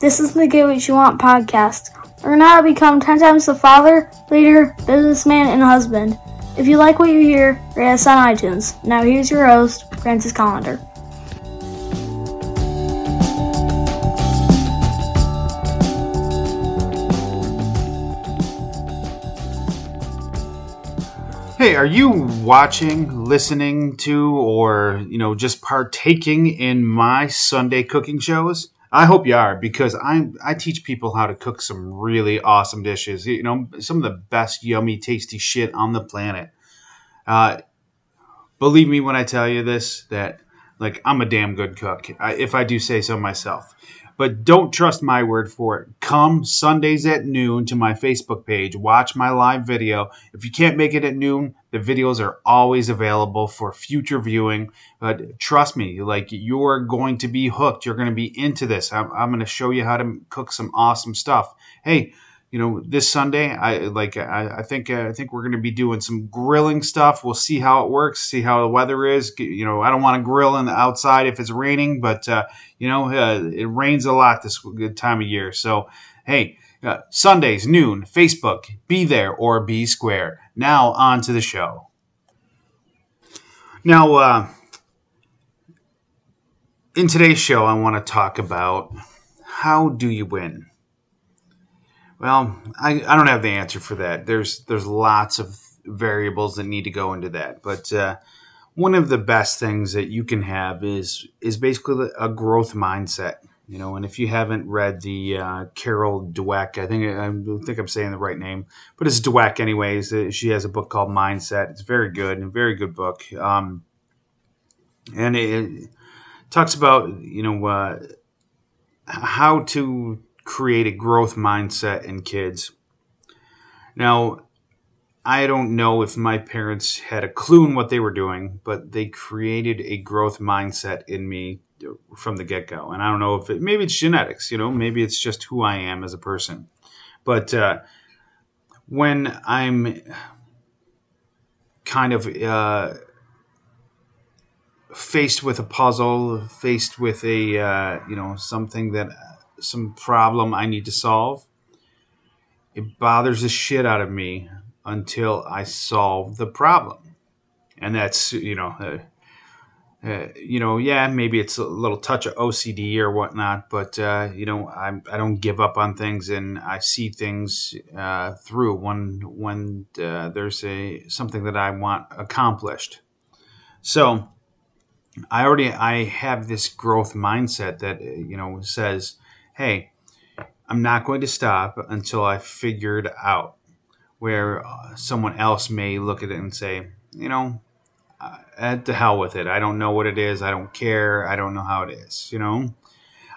This is the Get What You Want podcast. Learn how to become 10 times the father, leader, businessman, and husband. If you like what you hear, rate us on iTunes. Now here's your host, Francis Collender. Hey, are you watching, listening to, or you know, just partaking in my Sunday cooking shows? I hope you are because I I teach people how to cook some really awesome dishes. You know, some of the best yummy, tasty shit on the planet. Uh, believe me when I tell you this that like I'm a damn good cook I, if I do say so myself. But don't trust my word for it. Come Sundays at noon to my Facebook page. Watch my live video. If you can't make it at noon, the videos are always available for future viewing. But trust me, like you're going to be hooked. You're going to be into this. I'm, I'm going to show you how to cook some awesome stuff. Hey, you know, this Sunday, I like. I, I think uh, I think we're going to be doing some grilling stuff. We'll see how it works. See how the weather is. You know, I don't want to grill in the outside if it's raining, but uh, you know, uh, it rains a lot this good time of year. So, hey, uh, Sundays noon, Facebook, be there or be square. Now on to the show. Now, uh, in today's show, I want to talk about how do you win well, I, I don't have the answer for that. There's there's lots of variables that need to go into that, but uh, one of the best things that you can have is is basically a growth mindset. You know, and if you haven't read the uh, Carol Dweck, I think I think I'm saying the right name, but it's Dweck anyways. Uh, she has a book called Mindset. It's very good, a very good book. Um, and it, it, talks about you know uh, how to create a growth mindset in kids. Now, I don't know if my parents had a clue in what they were doing, but they created a growth mindset in me from the get go. And I don't know if it, maybe it's genetics, you know, maybe it's just who I am as a person. But uh, when I'm kind of uh, faced with a puzzle, faced with a, uh, you know, something that some problem I need to solve, it bothers the shit out of me until I solve the problem. And that's, you know, uh, uh, you know, yeah, maybe it's a little touch of OCD or whatnot, but uh, you know, I I don't give up on things, and I see things uh, through when when uh, there's a something that I want accomplished. So, I already I have this growth mindset that you know says hey, I'm not going to stop until I figured out. Where uh, someone else may look at it and say, you know, uh, at the hell with it. I don't know what it is. I don't care. I don't know how it is. You know,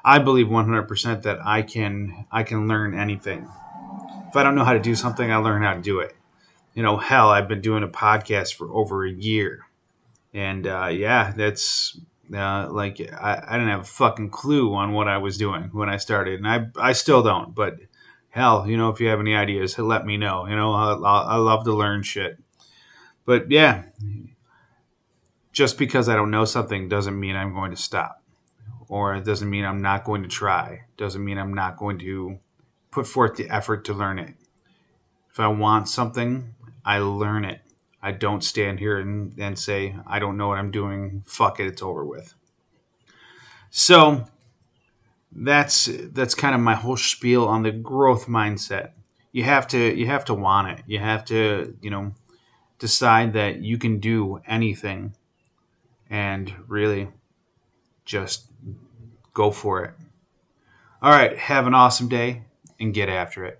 I believe 100% that I can I can learn anything. If I don't know how to do something, I learn how to do it. You know, hell, I've been doing a podcast for over a year, and uh, yeah, that's uh, like I, I didn't have a fucking clue on what I was doing when I started, and I I still don't. But hell, you know, if you have any ideas, let me know. You know, I, I love to learn shit. But yeah, just because I don't know something doesn't mean I'm going to stop, or it doesn't mean I'm not going to try. Doesn't mean I'm not going to put forth the effort to learn it. If I want something, I learn it. I don't stand here and, and say, I don't know what I'm doing. Fuck it, it's over with. So that's that's kind of my whole spiel on the growth mindset. You have to you have to want it. You have to, you know, decide that you can do anything and really just go for it. All right, have an awesome day and get after it.